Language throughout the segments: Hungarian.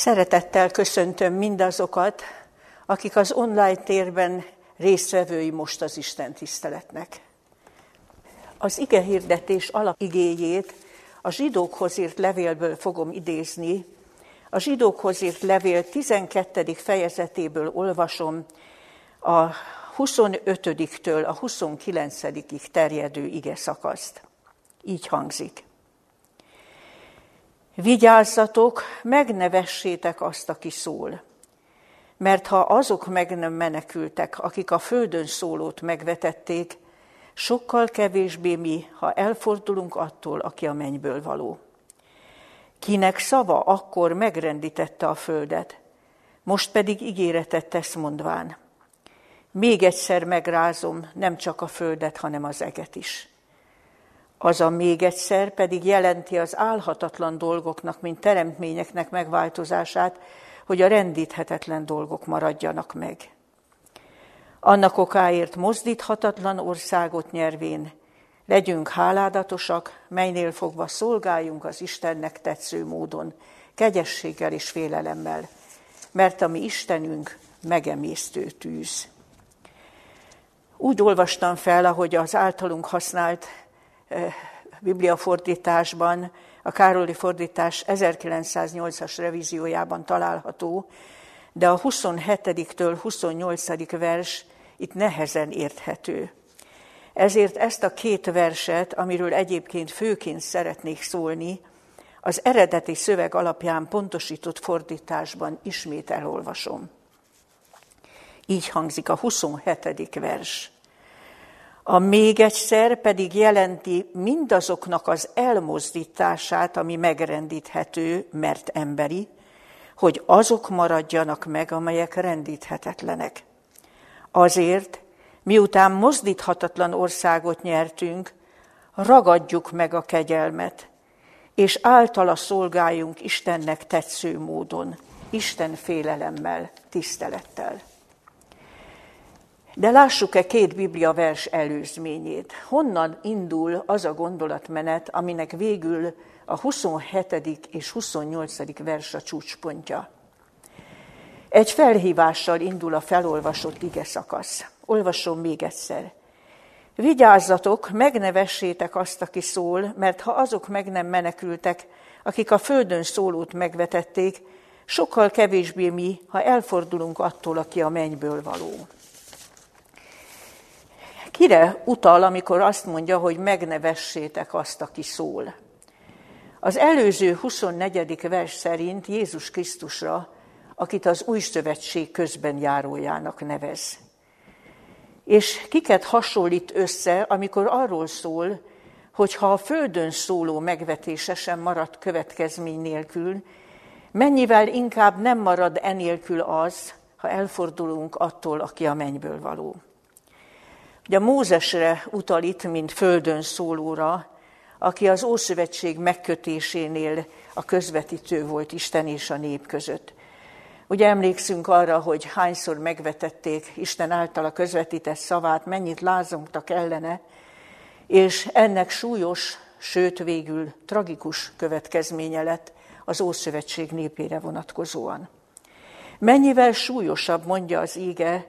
Szeretettel köszöntöm mindazokat, akik az online térben résztvevői most az Isten tiszteletnek. Az ige hirdetés alapigéjét a zsidókhoz írt levélből fogom idézni. A zsidókhoz írt levél 12. fejezetéből olvasom a 25-től a 29-ig terjedő ige szakaszt. Így hangzik. Vigyázzatok, megnevessétek azt, aki szól. Mert ha azok meg nem menekültek, akik a földön szólót megvetették, sokkal kevésbé mi, ha elfordulunk attól, aki a mennyből való. Kinek szava akkor megrendítette a földet, most pedig ígéretet tesz mondván. Még egyszer megrázom nem csak a földet, hanem az eget is. Az a még egyszer pedig jelenti az álhatatlan dolgoknak, mint teremtményeknek megváltozását, hogy a rendíthetetlen dolgok maradjanak meg. Annak okáért mozdíthatatlan országot nyervén, legyünk háládatosak, melynél fogva szolgáljunk az Istennek tetsző módon, kegyességgel és félelemmel, mert a mi Istenünk megemésztő tűz. Úgy olvastam fel, ahogy az általunk használt bibliafordításban, a Károli fordítás 1908-as revíziójában található, de a 27-től 28. vers itt nehezen érthető. Ezért ezt a két verset, amiről egyébként főként szeretnék szólni, az eredeti szöveg alapján pontosított fordításban ismét elolvasom. Így hangzik a 27. vers. A még egyszer pedig jelenti mindazoknak az elmozdítását, ami megrendíthető, mert emberi, hogy azok maradjanak meg, amelyek rendíthetetlenek. Azért, miután mozdíthatatlan országot nyertünk, ragadjuk meg a kegyelmet, és általa szolgáljunk Istennek tetsző módon, Isten félelemmel, tisztelettel. De lássuk-e két Biblia vers előzményét? Honnan indul az a gondolatmenet, aminek végül a 27. és 28. vers a csúcspontja? Egy felhívással indul a felolvasott ige szakasz. Olvasom még egyszer. Vigyázzatok, megnevessétek azt, aki szól, mert ha azok meg nem menekültek, akik a földön szólót megvetették, sokkal kevésbé mi, ha elfordulunk attól, aki a mennyből való. Kire utal, amikor azt mondja, hogy megnevessétek azt, aki szól? Az előző 24. vers szerint Jézus Krisztusra, akit az új szövetség közben járójának nevez. És kiket hasonlít össze, amikor arról szól, hogy ha a földön szóló megvetése sem marad következmény nélkül, mennyivel inkább nem marad enélkül az, ha elfordulunk attól, aki a mennyből való. Ugye Mózesre utal itt, mint földön szólóra, aki az Ószövetség megkötésénél a közvetítő volt Isten és a nép között. Ugye emlékszünk arra, hogy hányszor megvetették Isten által a közvetített szavát, mennyit lázongtak ellene, és ennek súlyos, sőt végül tragikus következménye lett az Ószövetség népére vonatkozóan. Mennyivel súlyosabb, mondja az íge,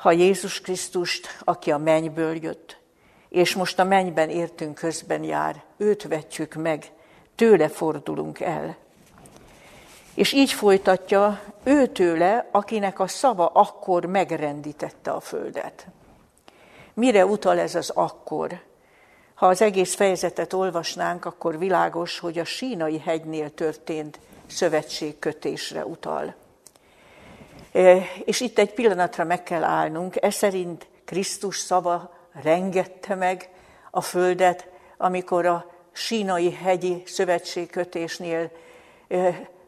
ha Jézus Krisztust, aki a mennyből jött, és most a mennyben értünk közben jár, őt vetjük meg, tőle fordulunk el. És így folytatja, ő tőle, akinek a szava akkor megrendítette a földet. Mire utal ez az akkor? Ha az egész fejezetet olvasnánk, akkor világos, hogy a sínai hegynél történt szövetségkötésre utal. És itt egy pillanatra meg kell állnunk, ez szerint Krisztus szava rengette meg a földet, amikor a sínai hegyi szövetségkötésnél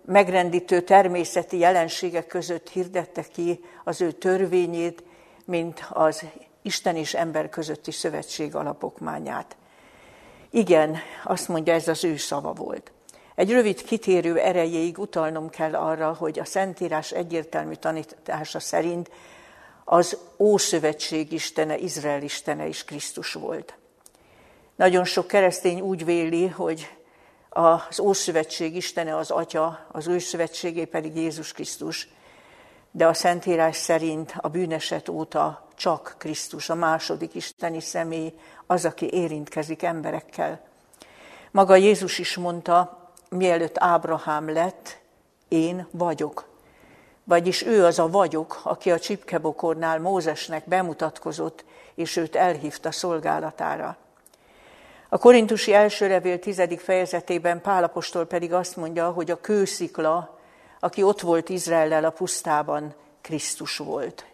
megrendítő természeti jelenségek között hirdette ki az ő törvényét, mint az Isten és ember közötti szövetség alapokmányát. Igen, azt mondja, ez az ő szava volt. Egy rövid kitérő erejéig utalnom kell arra, hogy a Szentírás egyértelmű tanítása szerint az Ószövetség istene, Izrael istene is Krisztus volt. Nagyon sok keresztény úgy véli, hogy az Ószövetség Istene az Atya, az Szövetségé pedig Jézus Krisztus, de a Szentírás szerint a bűneset óta csak Krisztus, a második isteni személy, az, aki érintkezik emberekkel. Maga Jézus is mondta, mielőtt Ábrahám lett, én vagyok. Vagyis ő az a vagyok, aki a csipkebokornál Mózesnek bemutatkozott, és őt elhívta szolgálatára. A korintusi első levél tizedik fejezetében Pálapostól pedig azt mondja, hogy a kőszikla, aki ott volt Izraellel a pusztában, Krisztus volt.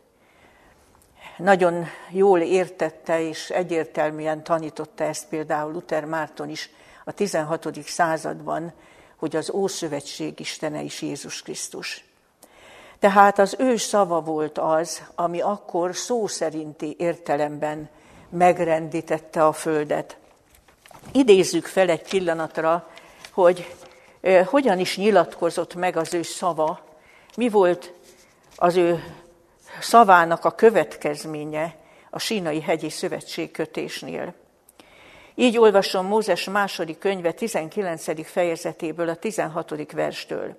Nagyon jól értette és egyértelműen tanította ezt például Luther Márton is a 16. században, hogy az Ószövetség Istene is Jézus Krisztus. Tehát az ő szava volt az, ami akkor szó szerinti értelemben megrendítette a földet. Idézzük fel egy pillanatra, hogy hogyan is nyilatkozott meg az ő szava, mi volt az ő szavának a következménye a sínai hegyi szövetségkötésnél. Így olvasom Mózes második könyve 19. fejezetéből a 16. verstől.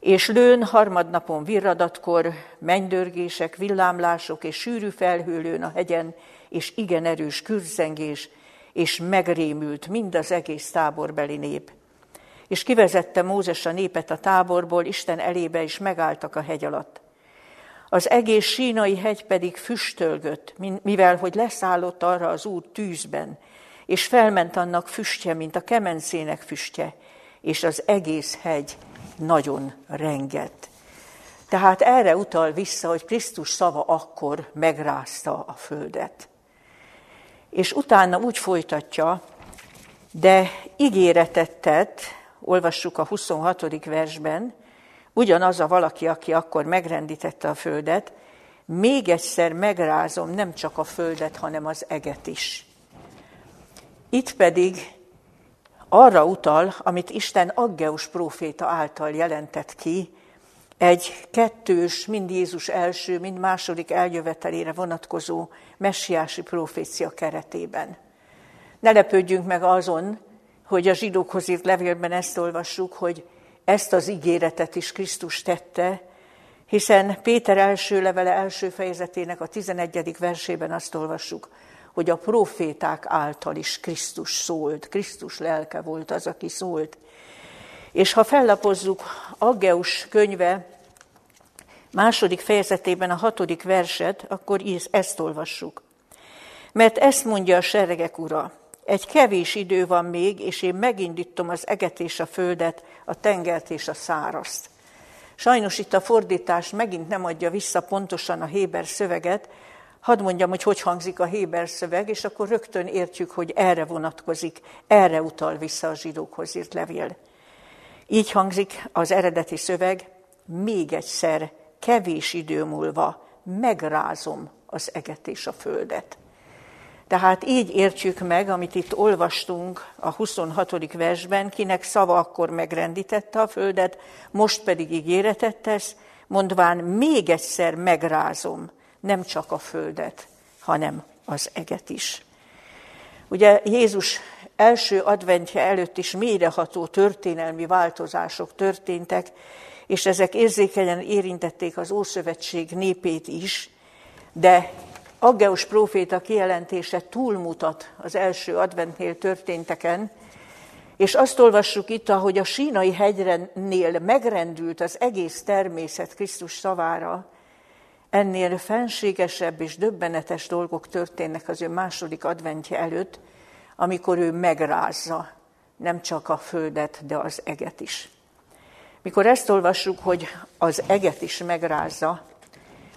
És lőn harmadnapon virradatkor, mennydörgések, villámlások és sűrű felhőlőn a hegyen, és igen erős kürzengés, és megrémült mind az egész táborbeli nép. És kivezette Mózes a népet a táborból, Isten elébe, és megálltak a hegy alatt. Az egész sínai hegy pedig füstölgött, mivel hogy leszállott arra az út tűzben, és felment annak füstje, mint a kemencének füstje, és az egész hegy nagyon rengett. Tehát erre utal vissza, hogy Krisztus szava akkor megrázta a földet. És utána úgy folytatja, de ígéretet tett, olvassuk a 26. versben, ugyanaz a valaki, aki akkor megrendítette a földet, még egyszer megrázom nem csak a földet, hanem az eget is. Itt pedig arra utal, amit Isten Aggeus próféta által jelentett ki, egy kettős, mind Jézus első, mind második eljövetelére vonatkozó messiási profécia keretében. Ne lepődjünk meg azon, hogy a zsidókhoz írt levélben ezt olvassuk, hogy ezt az ígéretet is Krisztus tette, hiszen Péter első levele első fejezetének a 11. versében azt olvassuk, hogy a proféták által is Krisztus szólt, Krisztus lelke volt az, aki szólt. És ha fellapozzuk Aggeus könyve második fejezetében a hatodik verset, akkor ezt olvassuk. Mert ezt mondja a seregek ura, egy kevés idő van még, és én megindítom az eget és a földet, a tengert és a száraszt. Sajnos itt a fordítás megint nem adja vissza pontosan a Héber szöveget, hadd mondjam, hogy hogy hangzik a Héber szöveg, és akkor rögtön értjük, hogy erre vonatkozik, erre utal vissza a zsidókhoz írt levél. Így hangzik az eredeti szöveg, még egyszer, kevés idő múlva megrázom az eget és a földet. Tehát így értjük meg, amit itt olvastunk a 26. versben, kinek szava akkor megrendítette a földet, most pedig ígéretet tesz, mondván még egyszer megrázom nem csak a földet, hanem az eget is. Ugye Jézus első adventje előtt is mélyreható történelmi változások történtek, és ezek érzékenyen érintették az Ószövetség népét is, de Aggeus próféta kijelentése túlmutat az első adventnél történteken, és azt olvassuk itt, ahogy a sínai hegyrenél megrendült az egész természet Krisztus szavára, ennél fenségesebb és döbbenetes dolgok történnek az ő második adventje előtt, amikor ő megrázza nem csak a földet, de az eget is. Mikor ezt olvassuk, hogy az eget is megrázza,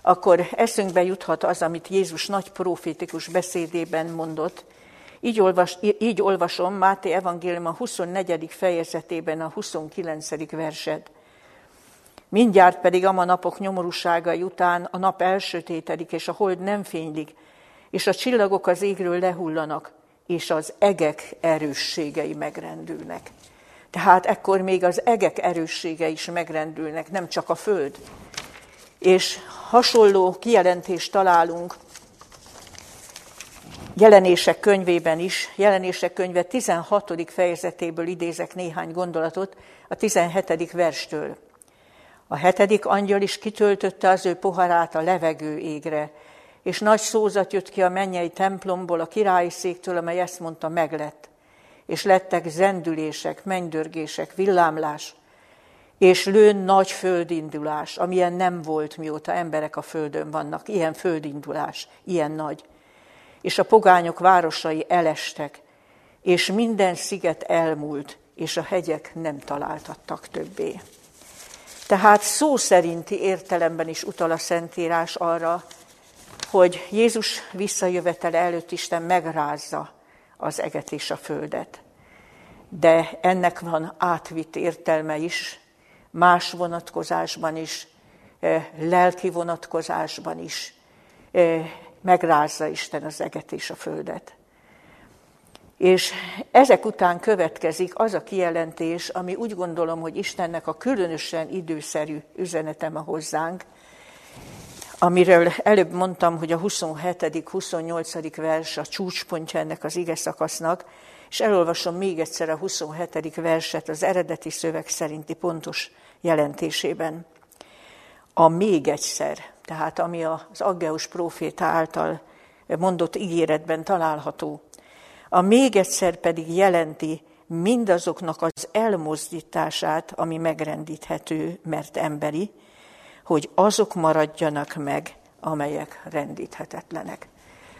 akkor eszünkbe juthat az, amit Jézus nagy profétikus beszédében mondott. Így, olvas, így olvasom Máté evangélium a 24. fejezetében a 29. verset. Mindjárt pedig ama napok nyomorúságai után a nap elsötétedik, és a hold nem fénylik, és a csillagok az égről lehullanak, és az egek erősségei megrendülnek. Tehát ekkor még az egek erőssége is megrendülnek, nem csak a föld. És hasonló kijelentést találunk jelenések könyvében is, jelenések könyve 16. fejezetéből idézek néhány gondolatot a 17. verstől. A hetedik angyal is kitöltötte az ő poharát a levegő égre, és nagy szózat jött ki a mennyei templomból, a királyi széktől, amely ezt mondta, meglett. És lettek zendülések, mennydörgések, villámlás, és lőn nagy földindulás, amilyen nem volt, mióta emberek a földön vannak. Ilyen földindulás, ilyen nagy. És a pogányok városai elestek, és minden sziget elmúlt, és a hegyek nem találtattak többé. Tehát szó szerinti értelemben is utal a Szentírás arra, hogy Jézus visszajövetele előtt Isten megrázza az eget és a földet. De ennek van átvitt értelme is, más vonatkozásban is, eh, lelki vonatkozásban is eh, megrázza Isten az eget és a földet. És ezek után következik az a kijelentés, ami úgy gondolom, hogy Istennek a különösen időszerű üzenetem a hozzánk, amiről előbb mondtam, hogy a 27. 28. vers a csúcspontja ennek az ige szakasznak, és elolvasom még egyszer a 27. verset az eredeti szöveg szerinti pontos jelentésében. A még egyszer, tehát ami az Aggeus próféta által mondott ígéretben található, a még egyszer pedig jelenti mindazoknak az elmozdítását, ami megrendíthető, mert emberi, hogy azok maradjanak meg, amelyek rendíthetetlenek.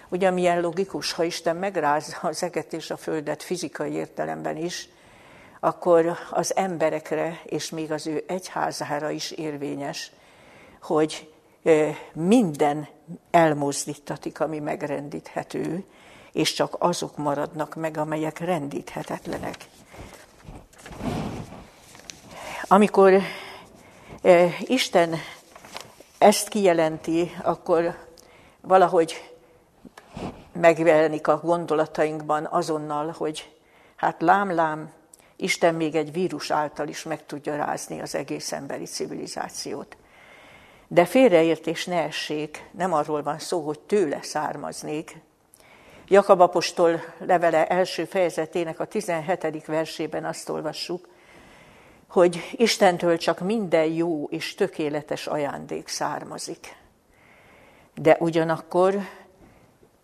Ugye milyen logikus, ha Isten megrázza az eget és a földet fizikai értelemben is, akkor az emberekre és még az ő egyházára is érvényes, hogy minden elmozdítatik, ami megrendíthető, és csak azok maradnak meg, amelyek rendíthetetlenek. Amikor Isten ezt kijelenti, akkor valahogy megjelenik a gondolatainkban azonnal, hogy hát lám-lám, Isten még egy vírus által is meg tudja rázni az egész emberi civilizációt. De félreértés ne essék, nem arról van szó, hogy tőle származnék. Jakab apostol levele első fejezetének a 17. versében azt olvassuk, hogy Istentől csak minden jó és tökéletes ajándék származik. De ugyanakkor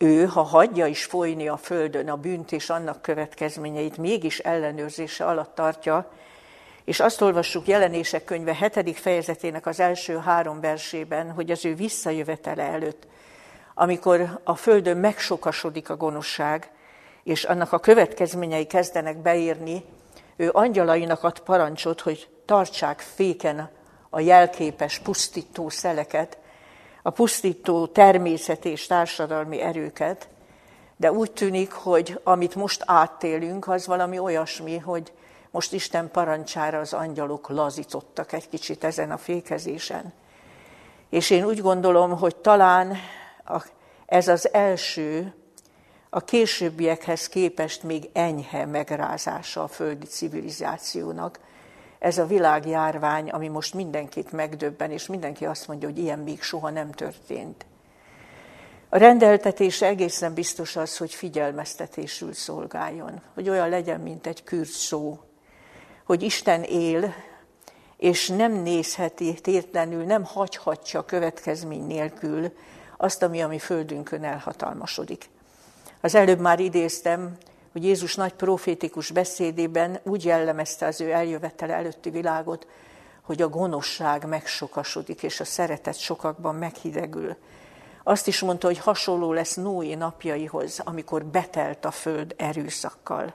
ő, ha hagyja is folyni a földön a bűnt és annak következményeit, mégis ellenőrzése alatt tartja, és azt olvassuk jelenések könyve hetedik fejezetének az első három versében, hogy az ő visszajövetele előtt, amikor a földön megsokasodik a gonoszság, és annak a következményei kezdenek beírni, ő angyalainak ad parancsot, hogy tartsák féken a jelképes pusztító szeleket, a pusztító természeti és társadalmi erőket, de úgy tűnik, hogy amit most áttélünk, az valami olyasmi, hogy most Isten parancsára az angyalok lazítottak egy kicsit ezen a fékezésen. És én úgy gondolom, hogy talán ez az első, a későbbiekhez képest még enyhe megrázása a földi civilizációnak, ez a világjárvány, ami most mindenkit megdöbben, és mindenki azt mondja, hogy ilyen még soha nem történt. A rendeltetés egészen biztos az, hogy figyelmeztetésül szolgáljon, hogy olyan legyen, mint egy kürt szó, hogy Isten él, és nem nézheti tétlenül, nem hagyhatja következmény nélkül azt, ami a mi földünkön elhatalmasodik. Az előbb már idéztem hogy Jézus nagy profétikus beszédében úgy jellemezte az ő eljövetele előtti világot, hogy a gonoszság megsokasodik, és a szeretet sokakban meghidegül. Azt is mondta, hogy hasonló lesz Noé napjaihoz, amikor betelt a föld erőszakkal.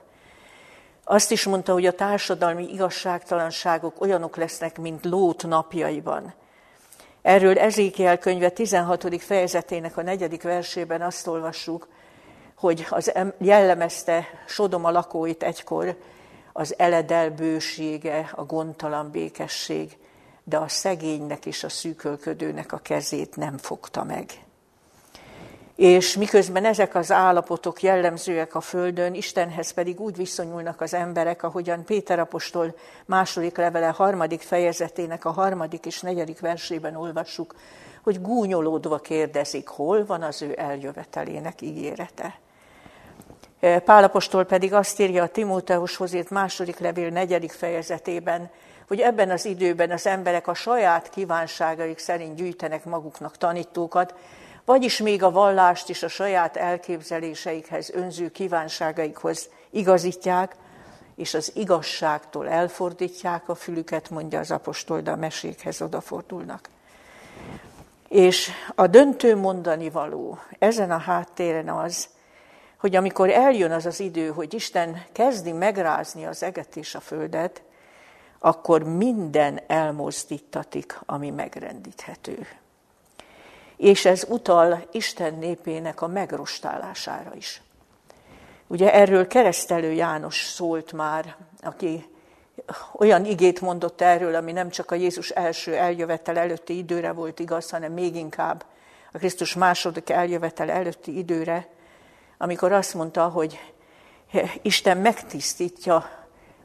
Azt is mondta, hogy a társadalmi igazságtalanságok olyanok lesznek, mint Lót napjaiban. Erről Ezékiel könyve 16. fejezetének a negyedik versében azt olvassuk, hogy az jellemezte Sodoma lakóit egykor az eledel bősége, a gondtalan békesség, de a szegénynek és a szűkölködőnek a kezét nem fogta meg. És miközben ezek az állapotok jellemzőek a Földön, Istenhez pedig úgy viszonyulnak az emberek, ahogyan Péter apostol második levele harmadik fejezetének a harmadik és negyedik versében olvassuk, hogy gúnyolódva kérdezik, hol van az ő eljövetelének ígérete. Pálapostól pedig azt írja a Timóteushoz írt második levél negyedik fejezetében, hogy ebben az időben az emberek a saját kívánságaik szerint gyűjtenek maguknak tanítókat, vagyis még a vallást is a saját elképzeléseikhez, önző kívánságaikhoz igazítják, és az igazságtól elfordítják a fülüket, mondja az apostol, de a mesékhez odafordulnak. És a döntő mondani való ezen a háttéren az, hogy amikor eljön az az idő, hogy Isten kezdi megrázni az eget és a földet, akkor minden elmozdítatik, ami megrendíthető. És ez utal Isten népének a megrostálására is. Ugye erről keresztelő János szólt már, aki olyan igét mondott erről, ami nem csak a Jézus első eljövetel előtti időre volt igaz, hanem még inkább a Krisztus második eljövetel előtti időre, amikor azt mondta, hogy Isten megtisztítja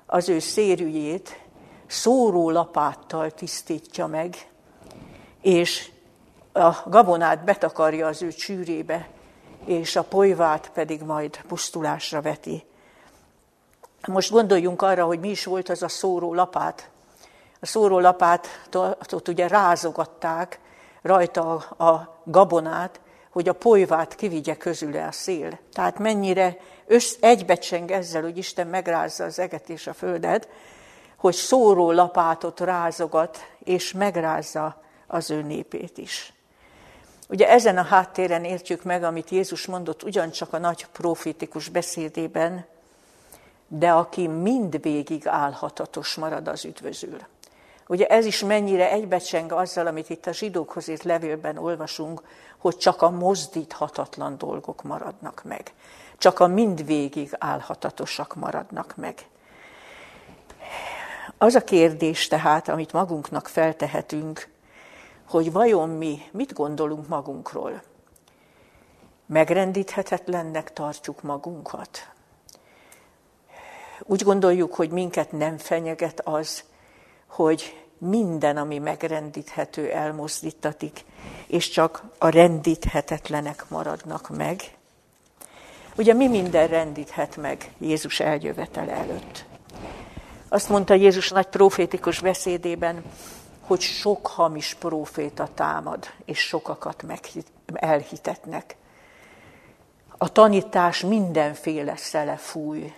az ő szérűjét, szóró lapáttal tisztítja meg, és a gabonát betakarja az ő csűrébe, és a polyvát pedig majd pusztulásra veti. Most gondoljunk arra, hogy mi is volt az a szóró lapát. A szóró lapátot ugye rázogatták rajta a gabonát, hogy a polyvát kivigye közüle a szél. Tehát mennyire össz, egybecseng ezzel, hogy Isten megrázza az eget és a földet, hogy szóró lapátot rázogat, és megrázza az ő népét is. Ugye ezen a háttéren értjük meg, amit Jézus mondott ugyancsak a nagy profétikus beszédében, de aki mindvégig állhatatos marad, az üdvözül. Ugye ez is mennyire egybecseng azzal, amit itt a zsidókhoz írt levélben olvasunk, hogy csak a mozdíthatatlan dolgok maradnak meg. Csak a mindvégig állhatatosak maradnak meg. Az a kérdés tehát, amit magunknak feltehetünk, hogy vajon mi mit gondolunk magunkról. Megrendíthetetlennek tartjuk magunkat. Úgy gondoljuk, hogy minket nem fenyeget az, hogy minden, ami megrendíthető, elmozdítatik, és csak a rendíthetetlenek maradnak meg. Ugye mi minden rendíthet meg Jézus eljövetel előtt? Azt mondta Jézus nagy profétikus beszédében, hogy sok hamis proféta támad, és sokakat elhitetnek. A tanítás mindenféle szele fúj.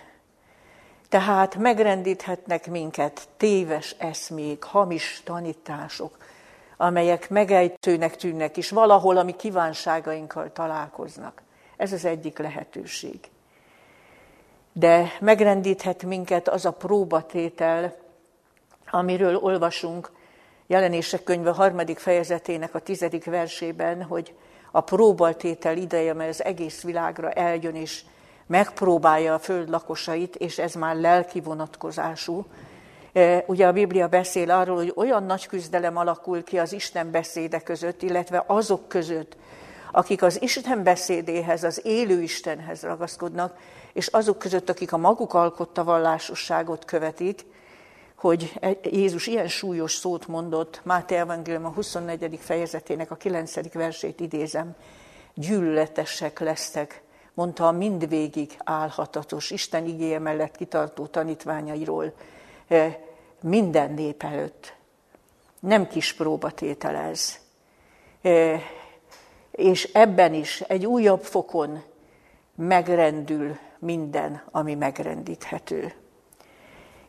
Tehát megrendíthetnek minket téves eszmék, hamis tanítások, amelyek megejtőnek tűnnek, és valahol, ami kívánságainkkal találkoznak. Ez az egyik lehetőség. De megrendíthet minket az a próbatétel, amiről olvasunk jelenések könyve harmadik fejezetének a tizedik versében, hogy a próbaltétel ideje, mert az egész világra eljön és megpróbálja a föld lakosait, és ez már lelki vonatkozású. E, ugye a Biblia beszél arról, hogy olyan nagy küzdelem alakul ki az Isten beszéde között, illetve azok között, akik az Isten beszédéhez, az élő Istenhez ragaszkodnak, és azok között, akik a maguk alkotta vallásosságot követik, hogy e- Jézus ilyen súlyos szót mondott, Máté Evangélium a 24. fejezetének a 9. versét idézem, gyűlöletesek lesztek, mondta a mindvégig álhatatos, Isten igéje mellett kitartó tanítványairól e, minden nép előtt. Nem kis próbatételez. E, és ebben is egy újabb fokon megrendül minden, ami megrendíthető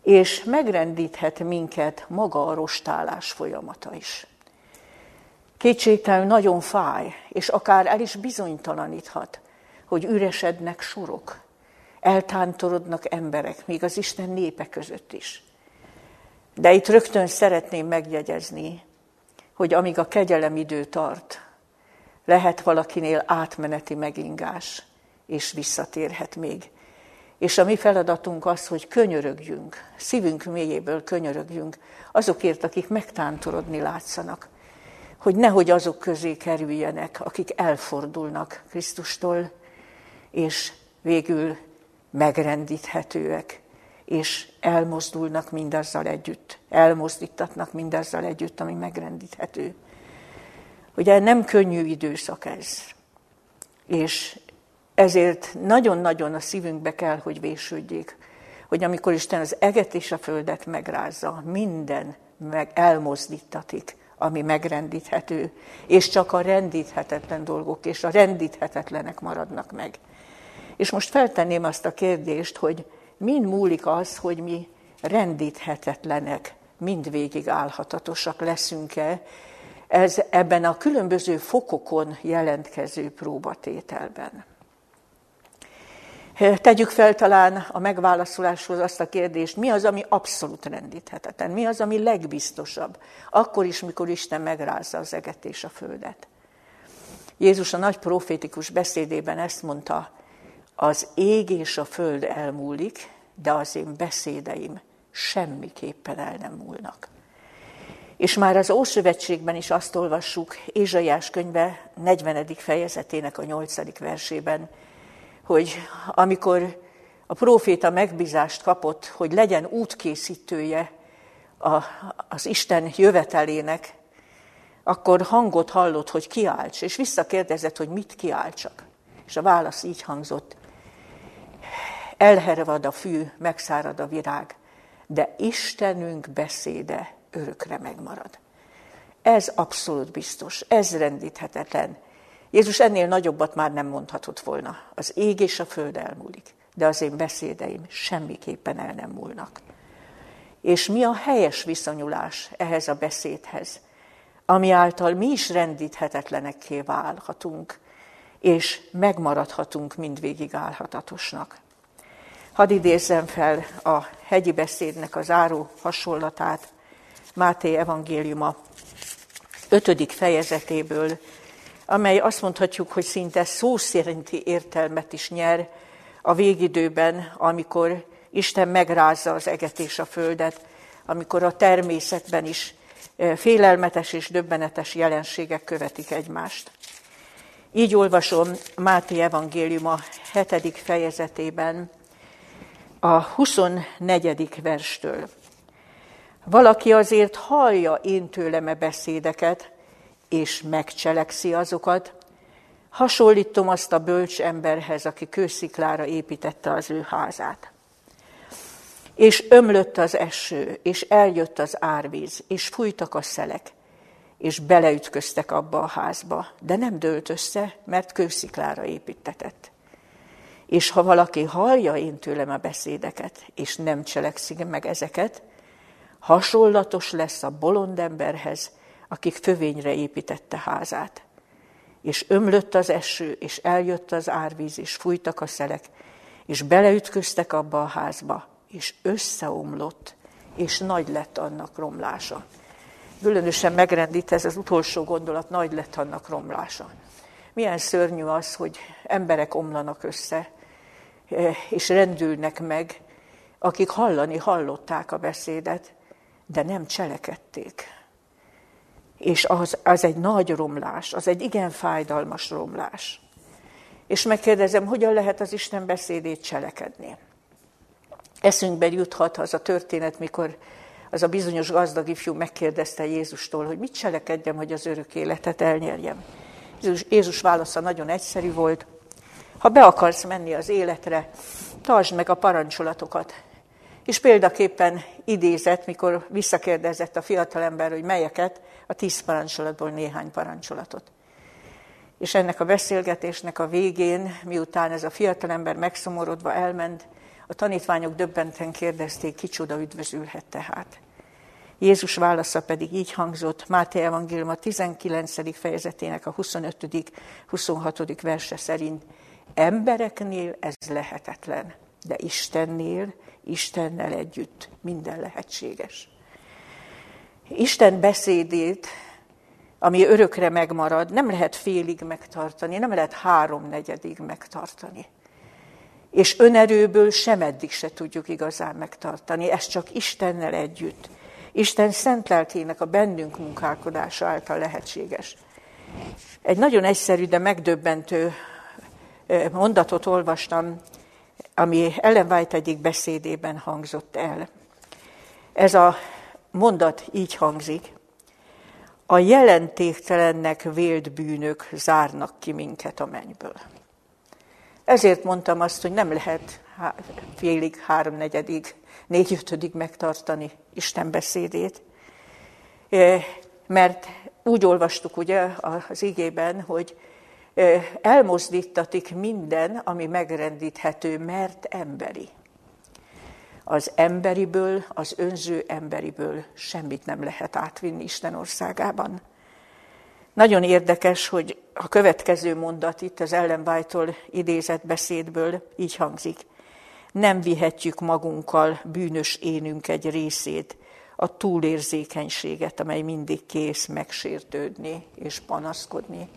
és megrendíthet minket maga a rostálás folyamata is. Kétségtelenül nagyon fáj, és akár el is bizonytalaníthat, hogy üresednek sorok, eltántorodnak emberek, még az Isten népe között is. De itt rögtön szeretném megjegyezni, hogy amíg a kegyelem idő tart, lehet valakinél átmeneti megingás, és visszatérhet még és a mi feladatunk az, hogy könyörögjünk, szívünk mélyéből könyörögjünk azokért, akik megtántorodni látszanak, hogy nehogy azok közé kerüljenek, akik elfordulnak Krisztustól, és végül megrendíthetőek, és elmozdulnak mindazzal együtt, elmozdítatnak mindazzal együtt, ami megrendíthető. Ugye nem könnyű időszak ez, és ezért nagyon-nagyon a szívünkbe kell, hogy vésődjék, hogy amikor Isten az eget és a földet megrázza, minden meg elmozdítatik, ami megrendíthető, és csak a rendíthetetlen dolgok és a rendíthetetlenek maradnak meg. És most feltenném azt a kérdést, hogy mind múlik az, hogy mi rendíthetetlenek, mindvégig állhatatosak leszünk-e, ez ebben a különböző fokokon jelentkező próbatételben. Tegyük fel talán a megválaszoláshoz azt a kérdést, mi az, ami abszolút rendíthetetlen, mi az, ami legbiztosabb, akkor is, mikor Isten megrázza az eget és a földet. Jézus a nagy profétikus beszédében ezt mondta, az ég és a föld elmúlik, de az én beszédeim semmiképpen el nem múlnak. És már az Ószövetségben is azt olvassuk, Ézsaiás könyve 40. fejezetének a 8. versében, hogy amikor a próféta megbízást kapott, hogy legyen útkészítője a, az Isten jövetelének, akkor hangot hallott, hogy kiálts, és visszakérdezett, hogy mit kiáltsak. És a válasz így hangzott, elhervad a fű, megszárad a virág, de Istenünk beszéde örökre megmarad. Ez abszolút biztos, ez rendíthetetlen. Jézus ennél nagyobbat már nem mondhatott volna. Az ég és a föld elmúlik, de az én beszédeim semmiképpen el nem múlnak. És mi a helyes viszonyulás ehhez a beszédhez, ami által mi is rendíthetetlenekké válhatunk, és megmaradhatunk mindvégig állhatatosnak. Hadd idézzem fel a hegyi beszédnek a záró hasonlatát, Máté evangéliuma 5. fejezetéből, amely azt mondhatjuk, hogy szinte szó szerinti értelmet is nyer a végidőben, amikor Isten megrázza az eget és a földet, amikor a természetben is eh, félelmetes és döbbenetes jelenségek követik egymást. Így olvasom Máté evangéliuma 7. fejezetében a 24. verstől. Valaki azért hallja én tőlem e beszédeket, és megcselekszi azokat, hasonlítom azt a bölcs emberhez, aki kősziklára építette az ő házát. És ömlött az eső, és eljött az árvíz, és fújtak a szelek, és beleütköztek abba a házba, de nem dőlt össze, mert kősziklára építetett. És ha valaki hallja én tőlem a beszédeket, és nem cselekszik meg ezeket, hasonlatos lesz a bolond emberhez, akik fövényre építette házát. És ömlött az eső, és eljött az árvíz, és fújtak a szelek, és beleütköztek abba a házba, és összeomlott, és nagy lett annak romlása. Különösen megrendít ez az utolsó gondolat, nagy lett annak romlása. Milyen szörnyű az, hogy emberek omlanak össze, és rendülnek meg, akik hallani hallották a beszédet, de nem cselekedték. És az, az egy nagy romlás, az egy igen fájdalmas romlás. És megkérdezem, hogyan lehet az Isten beszédét cselekedni? Eszünkbe juthat az a történet, mikor az a bizonyos gazdag ifjú megkérdezte Jézustól, hogy mit cselekedjem, hogy az örök életet elnyerjem. Jézus, Jézus válasza nagyon egyszerű volt. Ha be akarsz menni az életre, tartsd meg a parancsolatokat, és példaképpen idézett, mikor visszakérdezett a fiatalember, hogy melyeket, a tíz parancsolatból néhány parancsolatot. És ennek a beszélgetésnek a végén, miután ez a fiatalember megszomorodva elment, a tanítványok döbbenten kérdezték, kicsoda üdvözülhet tehát. Jézus válasza pedig így hangzott, Máté Evangélium a 19. fejezetének a 25. 26. verse szerint, embereknél ez lehetetlen, de Istennél Istennel együtt minden lehetséges. Isten beszédét, ami örökre megmarad, nem lehet félig megtartani, nem lehet háromnegyedig megtartani. És önerőből sem eddig se tudjuk igazán megtartani, ez csak Istennel együtt. Isten szent lelkének a bennünk munkálkodása által lehetséges. Egy nagyon egyszerű, de megdöbbentő mondatot olvastam ami Ellen White egyik beszédében hangzott el. Ez a mondat így hangzik. A jelentéktelennek vélt bűnök zárnak ki minket a mennyből. Ezért mondtam azt, hogy nem lehet félig, háromnegyedig, négyötödig megtartani Isten beszédét. Mert úgy olvastuk ugye az igében, hogy elmozdítatik minden, ami megrendíthető, mert emberi. Az emberiből, az önző emberiből semmit nem lehet átvinni Isten országában. Nagyon érdekes, hogy a következő mondat itt az ellenbájtól idézett beszédből így hangzik. Nem vihetjük magunkkal bűnös énünk egy részét, a túlérzékenységet, amely mindig kész megsértődni és panaszkodni.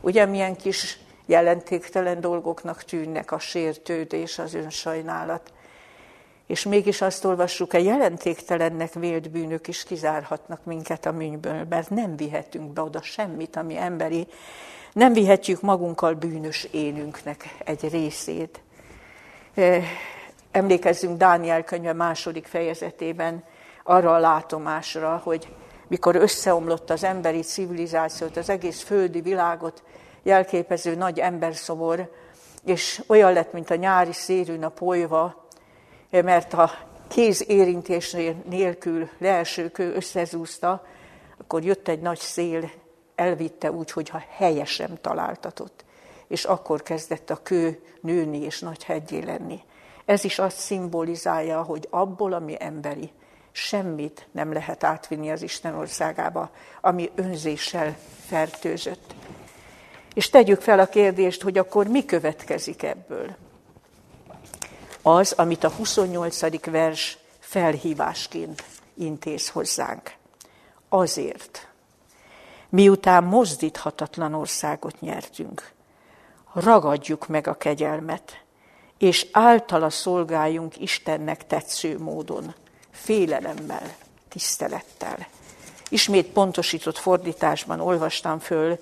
Ugye milyen kis jelentéktelen dolgoknak tűnnek a sértődés, az önsajnálat. És mégis azt olvassuk, a jelentéktelennek vélt bűnök is kizárhatnak minket a műnyből, mert nem vihetünk be oda semmit, ami emberi. Nem vihetjük magunkkal bűnös énünknek egy részét. Emlékezzünk Dániel könyve második fejezetében arra a látomásra, hogy mikor összeomlott az emberi civilizációt, az egész földi világot jelképező nagy emberszobor, és olyan lett, mint a nyári szérűn a polyva, mert a kéz érintés nélkül leelső kő összezúzta, akkor jött egy nagy szél, elvitte úgy, hogy ha helye sem találtatott. És akkor kezdett a kő nőni és nagy hegyé lenni. Ez is azt szimbolizálja, hogy abból, ami emberi, semmit nem lehet átvinni az Isten országába, ami önzéssel fertőzött. És tegyük fel a kérdést, hogy akkor mi következik ebből? Az, amit a 28. vers felhívásként intéz hozzánk. Azért, miután mozdíthatatlan országot nyertünk, ragadjuk meg a kegyelmet, és általa szolgáljunk Istennek tetsző módon, félelemmel, tisztelettel. Ismét pontosított fordításban olvastam föl,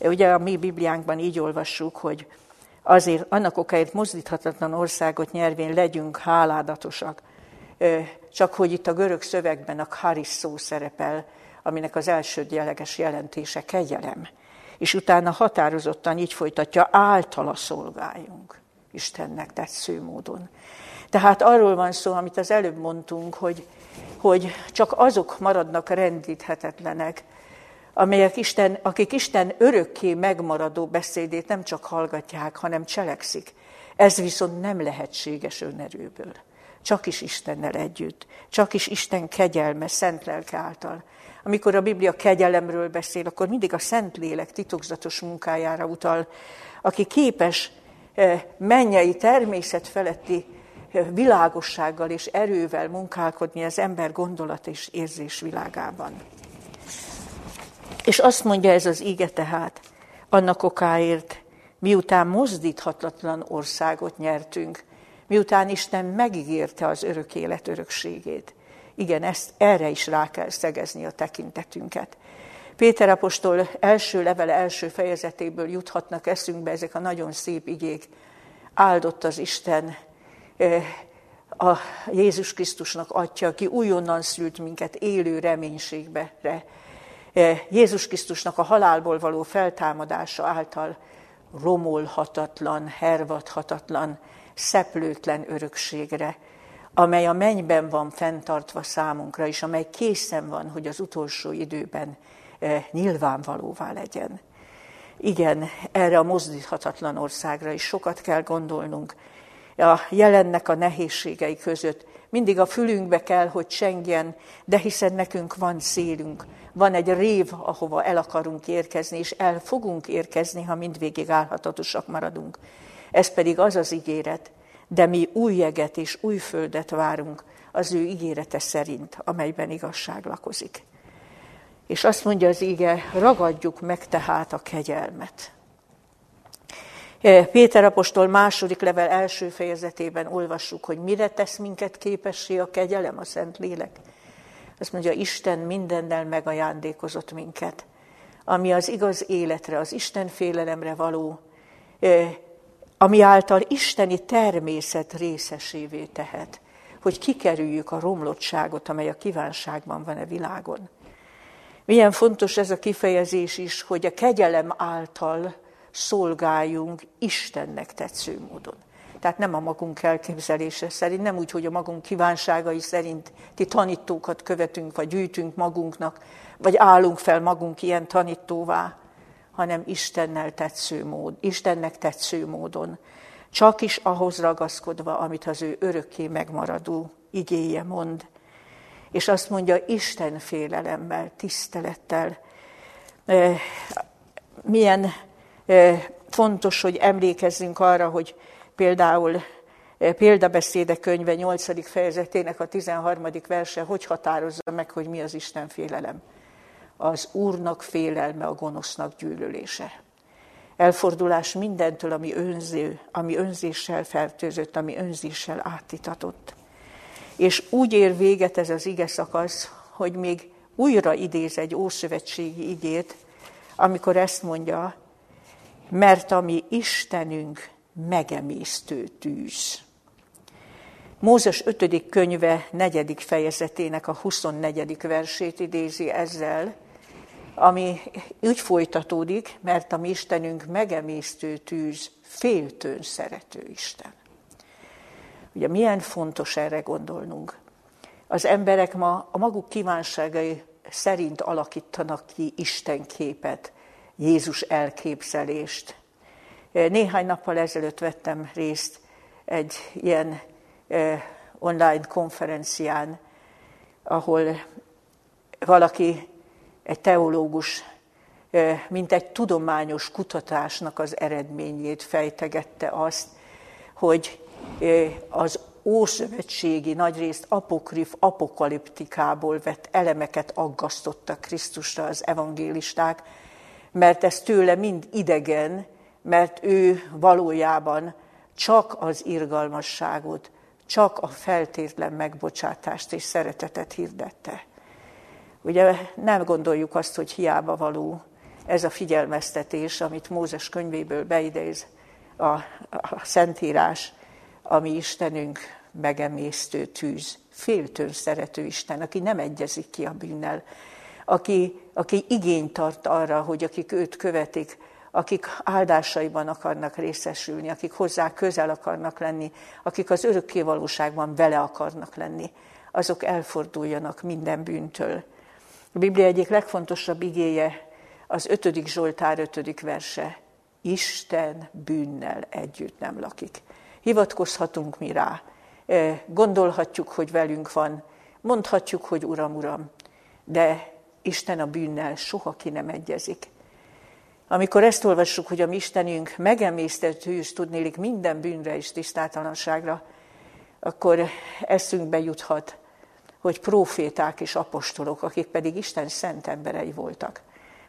ugye a mi Bibliánkban így olvassuk, hogy azért annak okáért mozdíthatatlan országot nyervén legyünk háládatosak. Csak hogy itt a görög szövegben a charis szó szerepel, aminek az első jeleges jelentése kegyelem. És utána határozottan így folytatja, általa szolgáljunk Istennek tetsző módon. Tehát arról van szó, amit az előbb mondtunk, hogy, hogy csak azok maradnak rendíthetetlenek, amelyek Isten, akik Isten örökké megmaradó beszédét nem csak hallgatják, hanem cselekszik. Ez viszont nem lehetséges önerőből. Csak is Istennel együtt, csak is Isten kegyelme, szent lelke által. Amikor a Biblia kegyelemről beszél, akkor mindig a Szent Lélek titokzatos munkájára utal, aki képes eh, mennyei természet feletti világossággal és erővel munkálkodni az ember gondolat és érzés világában. És azt mondja ez az ige tehát, annak okáért, miután mozdíthatatlan országot nyertünk, miután Isten megígérte az örök élet örökségét. Igen, ezt erre is rá kell szegezni a tekintetünket. Péter apostol első levele első fejezetéből juthatnak eszünkbe ezek a nagyon szép igék. Áldott az Isten, a Jézus Krisztusnak atya, aki újonnan szült minket élő reménységbe, E, Jézus Krisztusnak a halálból való feltámadása által romolhatatlan, hervadhatatlan, szeplőtlen örökségre, amely a mennyben van fenntartva számunkra, és amely készen van, hogy az utolsó időben e, nyilvánvalóvá legyen. Igen, erre a mozdíthatatlan országra is sokat kell gondolnunk. A jelennek a nehézségei között mindig a fülünkbe kell, hogy csengjen, de hiszen nekünk van célunk, van egy rév, ahova el akarunk érkezni, és el fogunk érkezni, ha mindvégig állhatatosak maradunk. Ez pedig az az ígéret, de mi új jeget és új földet várunk az ő ígérete szerint, amelyben igazság lakozik. És azt mondja az íge, ragadjuk meg tehát a kegyelmet. Péter apostol második level első fejezetében olvassuk, hogy mire tesz minket képessé a kegyelem, a Szent Lélek. Azt mondja, Isten mindennel megajándékozott minket, ami az igaz életre, az Isten félelemre való, ami által isteni természet részesévé tehet, hogy kikerüljük a romlottságot, amely a kívánságban van a világon. Milyen fontos ez a kifejezés is, hogy a kegyelem által szolgáljunk Istennek tetsző módon. Tehát nem a magunk elképzelése szerint, nem úgy, hogy a magunk kívánságai szerint ti tanítókat követünk, vagy gyűjtünk magunknak, vagy állunk fel magunk ilyen tanítóvá, hanem Istennel tetsző mód, Istennek tetsző módon. Csak is ahhoz ragaszkodva, amit az ő örökké megmaradó igéje mond. És azt mondja, Isten félelemmel, tisztelettel. Milyen fontos, hogy emlékezzünk arra, hogy például példabeszéde könyve 8. fejezetének a 13. verse hogy határozza meg, hogy mi az Isten félelem. Az Úrnak félelme, a gonosznak gyűlölése. Elfordulás mindentől, ami önző, ami önzéssel fertőzött, ami önzéssel átitatott. És úgy ér véget ez az ige szakasz, hogy még újra idéz egy ószövetségi igét, amikor ezt mondja, mert ami Istenünk megemésztő tűz. Mózes 5. könyve 4. fejezetének a 24. versét idézi ezzel, ami úgy folytatódik, mert a mi Istenünk megemésztő tűz, féltőn szerető Isten. Ugye milyen fontos erre gondolnunk. Az emberek ma a maguk kívánságai szerint alakítanak ki Isten képet, Jézus elképzelést. Néhány nappal ezelőtt vettem részt egy ilyen online konferencián, ahol valaki, egy teológus, mint egy tudományos kutatásnak az eredményét fejtegette azt, hogy az ószövetségi, nagyrészt apokrif, apokaliptikából vett elemeket aggasztottak Krisztusra az evangélisták, mert ez tőle mind idegen, mert ő valójában csak az irgalmasságot, csak a feltétlen megbocsátást és szeretetet hirdette. Ugye nem gondoljuk azt, hogy hiába való ez a figyelmeztetés, amit Mózes könyvéből beidéz a, a Szentírás, ami Istenünk megemésztő tűz, féltőn szerető Isten, aki nem egyezik ki a bűnnel, aki, aki igényt tart arra, hogy akik őt követik, akik áldásaiban akarnak részesülni, akik hozzá közel akarnak lenni, akik az örökké valóságban vele akarnak lenni, azok elforduljanak minden bűntől. A Biblia egyik legfontosabb igéje az 5. Zsoltár 5. verse. Isten bűnnel együtt nem lakik. Hivatkozhatunk mi rá, gondolhatjuk, hogy velünk van, mondhatjuk, hogy Uram, Uram, de Isten a bűnnel soha ki nem egyezik. Amikor ezt olvassuk, hogy a mi Istenünk megemésztett hűs, tudnélik minden bűnre és tisztátalanságra, akkor eszünkbe juthat, hogy proféták és apostolok, akik pedig Isten szent emberei voltak,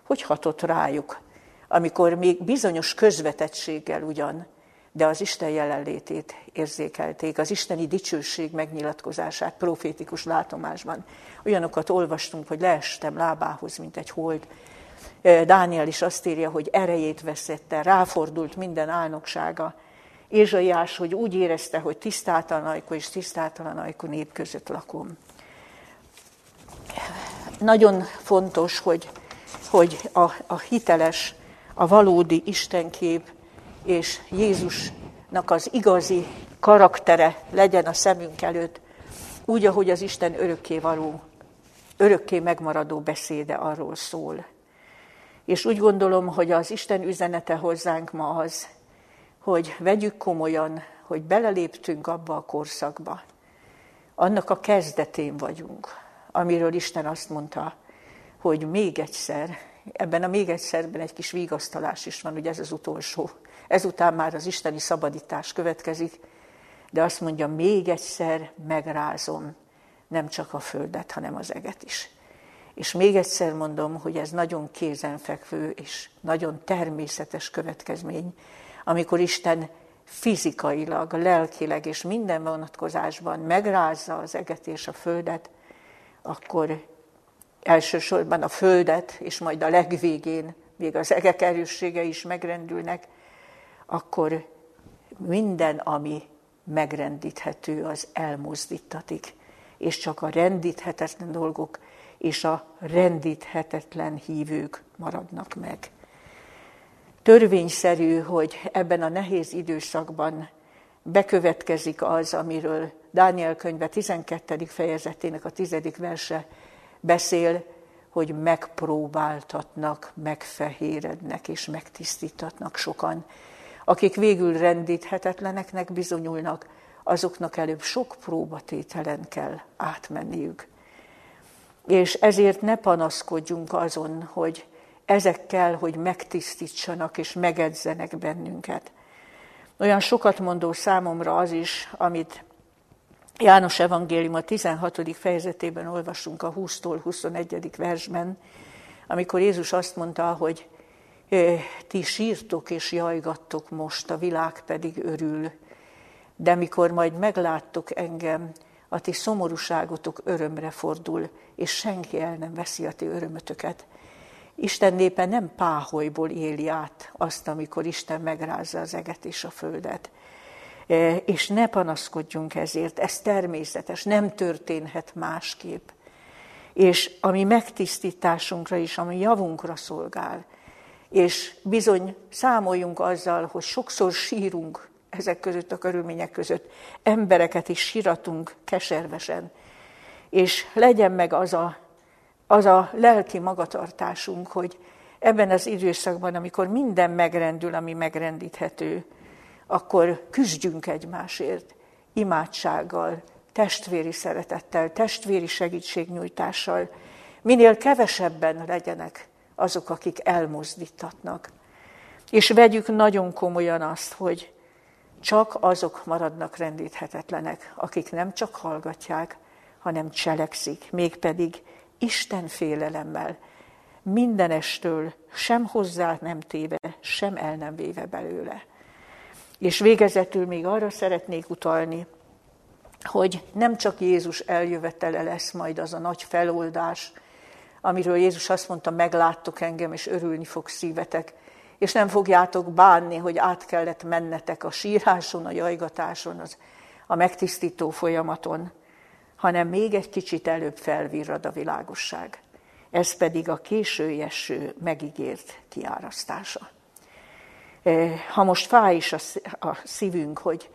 hogy hatott rájuk, amikor még bizonyos közvetettséggel ugyan, de az Isten jelenlétét érzékelték, az isteni dicsőség megnyilatkozását profétikus látomásban. Olyanokat olvastunk, hogy leestem lábához, mint egy hold, Dániel is azt írja, hogy erejét veszette, ráfordult minden álnoksága. Ézsaiás, hogy úgy érezte, hogy tisztátalan ajkú és tisztátalan ajkú nép között lakom. Nagyon fontos, hogy, hogy a, a hiteles, a valódi Istenkép és Jézusnak az igazi karaktere legyen a szemünk előtt, úgy, ahogy az Isten örökké való, örökké megmaradó beszéde arról szól. És úgy gondolom, hogy az Isten üzenete hozzánk ma az, hogy vegyük komolyan, hogy beleléptünk abba a korszakba. Annak a kezdetén vagyunk, amiről Isten azt mondta, hogy még egyszer, ebben a még egyszerben egy kis vigasztalás is van, ugye ez az utolsó. Ezután már az isteni szabadítás következik, de azt mondja, még egyszer megrázom nem csak a földet, hanem az eget is. És még egyszer mondom, hogy ez nagyon kézenfekvő és nagyon természetes következmény, amikor Isten fizikailag, lelkileg és minden vonatkozásban megrázza az eget és a földet, akkor elsősorban a földet, és majd a legvégén még az egek erőssége is megrendülnek, akkor minden, ami megrendíthető, az elmozdítatik, és csak a rendíthetetlen dolgok és a rendíthetetlen hívők maradnak meg. törvényszerű, hogy ebben a nehéz időszakban bekövetkezik az, amiről Dániel könyve 12. fejezetének a 10. verse beszél, hogy megpróbáltatnak, megfehérednek és megtisztítatnak sokan. Akik végül rendíthetetleneknek bizonyulnak, azoknak előbb sok próbatételen kell átmenniük. És ezért ne panaszkodjunk azon, hogy ezekkel, hogy megtisztítsanak és megedzenek bennünket. Olyan sokat mondó számomra az is, amit János Evangélium a 16. fejezetében olvasunk a 20-tól 21. versben, amikor Jézus azt mondta, hogy ti sírtok és jajgattok most, a világ pedig örül, de mikor majd megláttok engem, a ti szomorúságotok örömre fordul, és senki el nem veszi a ti örömötöket. Isten népe nem páholyból éli át azt, amikor Isten megrázza az eget és a földet. És ne panaszkodjunk ezért, ez természetes, nem történhet másképp. És ami megtisztításunkra is, ami javunkra szolgál, és bizony számoljunk azzal, hogy sokszor sírunk ezek között a körülmények között, embereket is síratunk keservesen, és legyen meg az a az a lelki magatartásunk, hogy ebben az időszakban, amikor minden megrendül, ami megrendíthető, akkor küzdjünk egymásért, imádsággal, testvéri szeretettel, testvéri segítségnyújtással, minél kevesebben legyenek azok, akik elmozdítatnak. És vegyük nagyon komolyan azt, hogy csak azok maradnak rendíthetetlenek, akik nem csak hallgatják, hanem cselekszik, mégpedig Isten félelemmel, mindenestől sem hozzá nem téve, sem el nem véve belőle. És végezetül még arra szeretnék utalni, hogy nem csak Jézus eljövetele lesz majd az a nagy feloldás, amiről Jézus azt mondta, megláttok engem, és örülni fog szívetek, és nem fogjátok bánni, hogy át kellett mennetek a síráson, a jajgatáson, az, a megtisztító folyamaton, hanem még egy kicsit előbb felvirrad a világosság. Ez pedig a késő eső megígért kiárasztása. E, ha most fáj is a szívünk, hogy,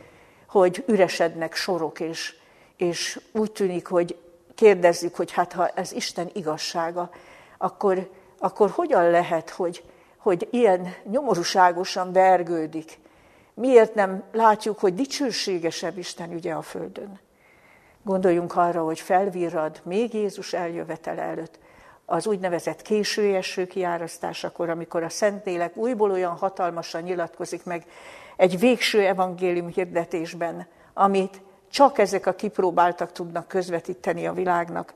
hogy üresednek sorok, és, és úgy tűnik, hogy kérdezzük, hogy hát ha ez Isten igazsága, akkor, akkor hogyan lehet, hogy, hogy ilyen nyomorúságosan vergődik? Miért nem látjuk, hogy dicsőségesebb Isten ügye a Földön? Gondoljunk arra, hogy felvirrad még Jézus eljövetele előtt az úgynevezett késő eső kiárasztásakor, amikor a Szentlélek újból olyan hatalmasan nyilatkozik meg egy végső evangélium hirdetésben, amit csak ezek a kipróbáltak tudnak közvetíteni a világnak,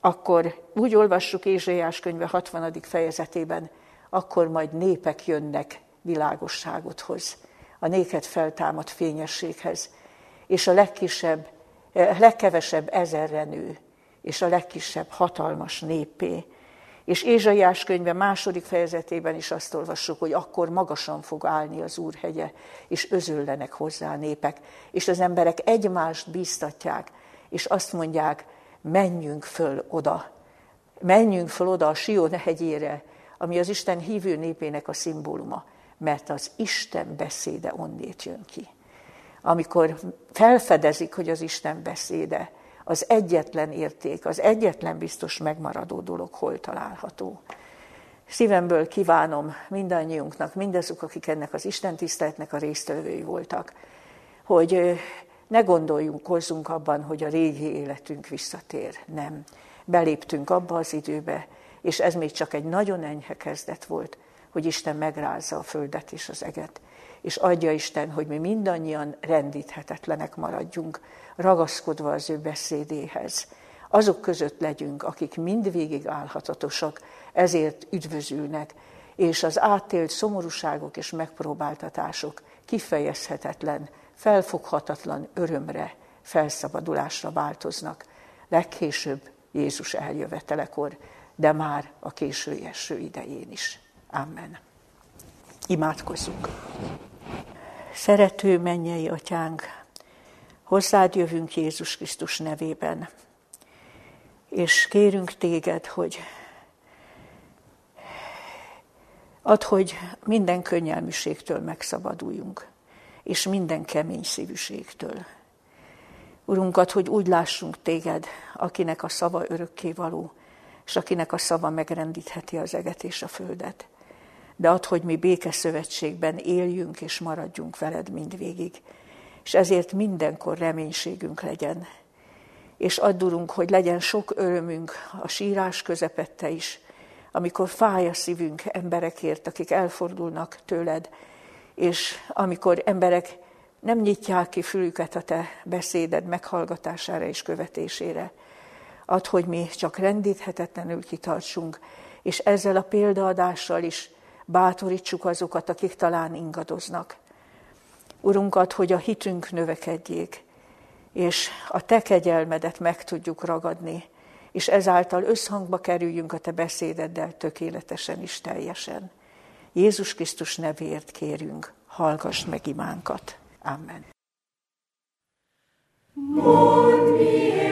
akkor úgy olvassuk Ézsaiás könyve 60. fejezetében, akkor majd népek jönnek világosságodhoz, a néked feltámadt fényességhez, és a legkisebb legkevesebb ezerre nő, és a legkisebb hatalmas népé. És Ézsaiás könyve második fejezetében is azt olvassuk, hogy akkor magasan fog állni az Úr hegye, és özöllenek hozzá a népek. És az emberek egymást bíztatják, és azt mondják, menjünk föl oda. Menjünk föl oda a Sion hegyére, ami az Isten hívő népének a szimbóluma, mert az Isten beszéde onnét jön ki amikor felfedezik, hogy az Isten beszéde az egyetlen érték, az egyetlen biztos megmaradó dolog hol található. Szívemből kívánom mindannyiunknak, mindazok, akik ennek az Isten tiszteletnek a résztvevői voltak, hogy ne gondoljunk, hozzunk abban, hogy a régi életünk visszatér. Nem. Beléptünk abba az időbe, és ez még csak egy nagyon enyhe kezdet volt, hogy Isten megrázza a földet és az eget és adja Isten, hogy mi mindannyian rendíthetetlenek maradjunk, ragaszkodva az ő beszédéhez. Azok között legyünk, akik mindvégig állhatatosak, ezért üdvözülnek, és az átélt szomorúságok és megpróbáltatások kifejezhetetlen, felfoghatatlan örömre, felszabadulásra változnak. Legkésőbb Jézus eljövetelekor, de már a késő eső idején is. Amen. Imádkozzunk! Szerető mennyei atyánk, hozzád jövünk Jézus Krisztus nevében, és kérünk téged, hogy Add, hogy minden könnyelműségtől megszabaduljunk, és minden kemény szívűségtől. Urunkat, hogy úgy lássunk téged, akinek a szava örökké való, és akinek a szava megrendítheti az eget és a földet. De add, hogy mi békeszövetségben éljünk és maradjunk veled mindvégig, és ezért mindenkor reménységünk legyen. És addurunk, hogy legyen sok örömünk a sírás közepette is, amikor fáj a szívünk emberekért, akik elfordulnak tőled, és amikor emberek nem nyitják ki fülüket a te beszéded meghallgatására és követésére. Add, hogy mi csak rendíthetetlenül kitartsunk, és ezzel a példaadással is bátorítsuk azokat, akik talán ingadoznak. Urunk, add, hogy a hitünk növekedjék, és a te kegyelmedet meg tudjuk ragadni, és ezáltal összhangba kerüljünk a te beszédeddel tökéletesen és teljesen. Jézus Krisztus nevéért kérünk, hallgass meg imánkat. Amen. Mond